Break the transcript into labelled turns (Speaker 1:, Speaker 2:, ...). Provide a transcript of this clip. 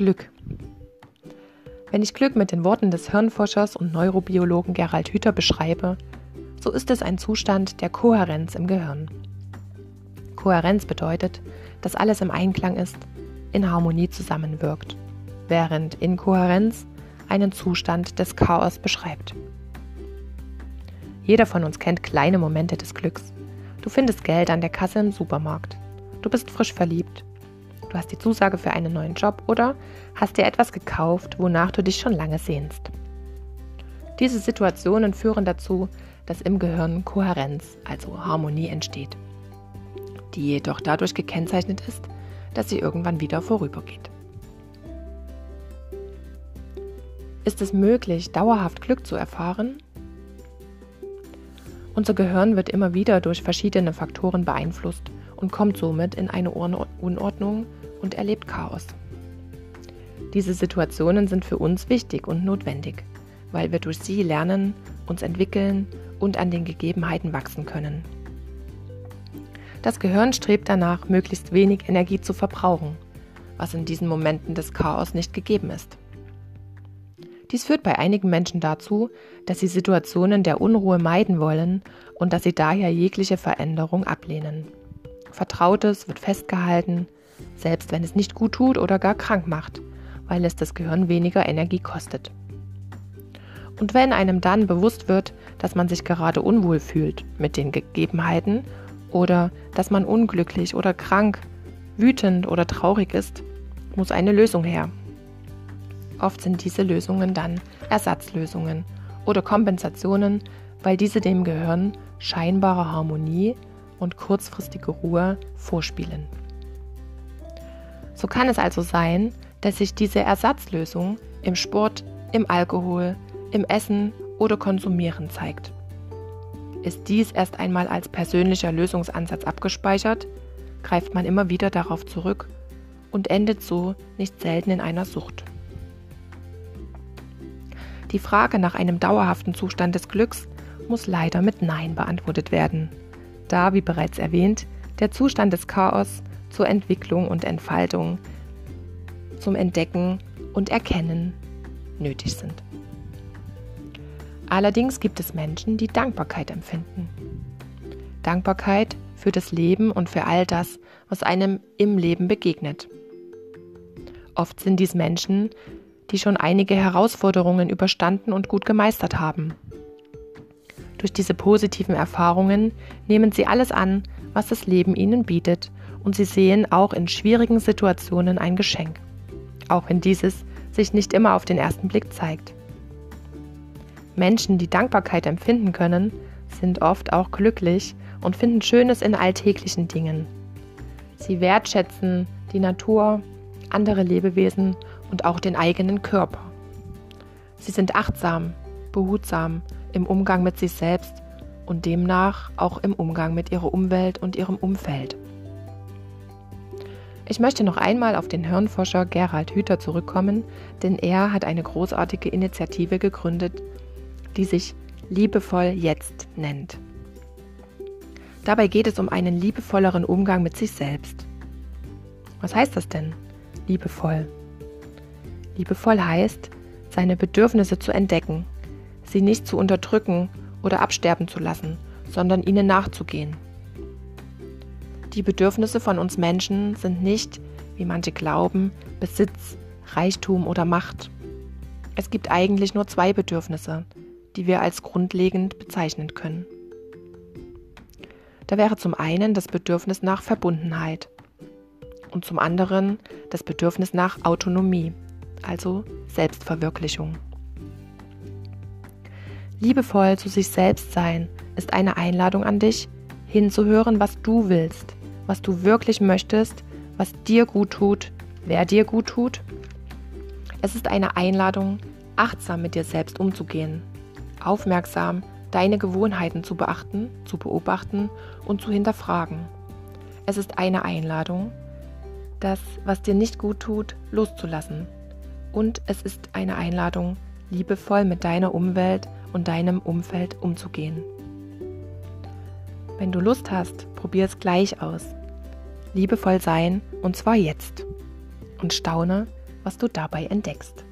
Speaker 1: Glück. Wenn ich Glück mit den Worten des Hirnforschers und Neurobiologen Gerald Hüther beschreibe, so ist es ein Zustand der Kohärenz im Gehirn. Kohärenz bedeutet, dass alles im Einklang ist, in Harmonie zusammenwirkt, während Inkohärenz einen Zustand des Chaos beschreibt. Jeder von uns kennt kleine Momente des Glücks. Du findest Geld an der Kasse im Supermarkt. Du bist frisch verliebt. Du hast die Zusage für einen neuen Job oder hast dir etwas gekauft, wonach du dich schon lange sehnst. Diese Situationen führen dazu, dass im Gehirn Kohärenz, also Harmonie entsteht, die jedoch dadurch gekennzeichnet ist, dass sie irgendwann wieder vorübergeht. Ist es möglich, dauerhaft Glück zu erfahren? Unser Gehirn wird immer wieder durch verschiedene Faktoren beeinflusst und kommt somit in eine Unordnung und erlebt Chaos. Diese Situationen sind für uns wichtig und notwendig, weil wir durch sie lernen, uns entwickeln und an den Gegebenheiten wachsen können. Das Gehirn strebt danach, möglichst wenig Energie zu verbrauchen, was in diesen Momenten des Chaos nicht gegeben ist. Dies führt bei einigen Menschen dazu, dass sie Situationen der Unruhe meiden wollen und dass sie daher jegliche Veränderung ablehnen. Vertrautes wird festgehalten, selbst wenn es nicht gut tut oder gar krank macht, weil es das Gehirn weniger Energie kostet. Und wenn einem dann bewusst wird, dass man sich gerade unwohl fühlt mit den Gegebenheiten oder dass man unglücklich oder krank, wütend oder traurig ist, muss eine Lösung her. Oft sind diese Lösungen dann Ersatzlösungen oder Kompensationen, weil diese dem Gehirn scheinbare Harmonie und kurzfristige Ruhe vorspielen. So kann es also sein, dass sich diese Ersatzlösung im Sport, im Alkohol, im Essen oder Konsumieren zeigt. Ist dies erst einmal als persönlicher Lösungsansatz abgespeichert, greift man immer wieder darauf zurück und endet so nicht selten in einer Sucht. Die Frage nach einem dauerhaften Zustand des Glücks muss leider mit Nein beantwortet werden, da, wie bereits erwähnt, der Zustand des Chaos zur Entwicklung und Entfaltung, zum Entdecken und Erkennen nötig sind. Allerdings gibt es Menschen, die Dankbarkeit empfinden. Dankbarkeit für das Leben und für all das, was einem im Leben begegnet. Oft sind dies Menschen, die schon einige Herausforderungen überstanden und gut gemeistert haben. Durch diese positiven Erfahrungen nehmen sie alles an, was das Leben ihnen bietet, und sie sehen auch in schwierigen Situationen ein Geschenk, auch wenn dieses sich nicht immer auf den ersten Blick zeigt. Menschen, die Dankbarkeit empfinden können, sind oft auch glücklich und finden Schönes in alltäglichen Dingen. Sie wertschätzen die Natur, andere Lebewesen und auch den eigenen Körper. Sie sind achtsam, behutsam im Umgang mit sich selbst und demnach auch im Umgang mit ihrer Umwelt und ihrem Umfeld. Ich möchte noch einmal auf den Hirnforscher Gerald Hüther zurückkommen, denn er hat eine großartige Initiative gegründet, die sich Liebevoll Jetzt nennt. Dabei geht es um einen liebevolleren Umgang mit sich selbst. Was heißt das denn? Liebevoll. Liebevoll heißt, seine Bedürfnisse zu entdecken, sie nicht zu unterdrücken oder absterben zu lassen, sondern ihnen nachzugehen. Die Bedürfnisse von uns Menschen sind nicht, wie manche glauben, Besitz, Reichtum oder Macht. Es gibt eigentlich nur zwei Bedürfnisse, die wir als grundlegend bezeichnen können. Da wäre zum einen das Bedürfnis nach Verbundenheit und zum anderen das Bedürfnis nach Autonomie, also Selbstverwirklichung. Liebevoll zu sich selbst sein ist eine Einladung an dich, hinzuhören, was du willst, was du wirklich möchtest, was dir gut tut, wer dir gut tut. Es ist eine Einladung, achtsam mit dir selbst umzugehen, aufmerksam deine Gewohnheiten zu beachten, zu beobachten und zu hinterfragen. Es ist eine Einladung, das, was dir nicht gut tut, loszulassen. Und es ist eine Einladung, liebevoll mit deiner Umwelt und deinem Umfeld umzugehen. Wenn du Lust hast, probier es gleich aus. Liebevoll sein und zwar jetzt. Und staune, was du dabei entdeckst.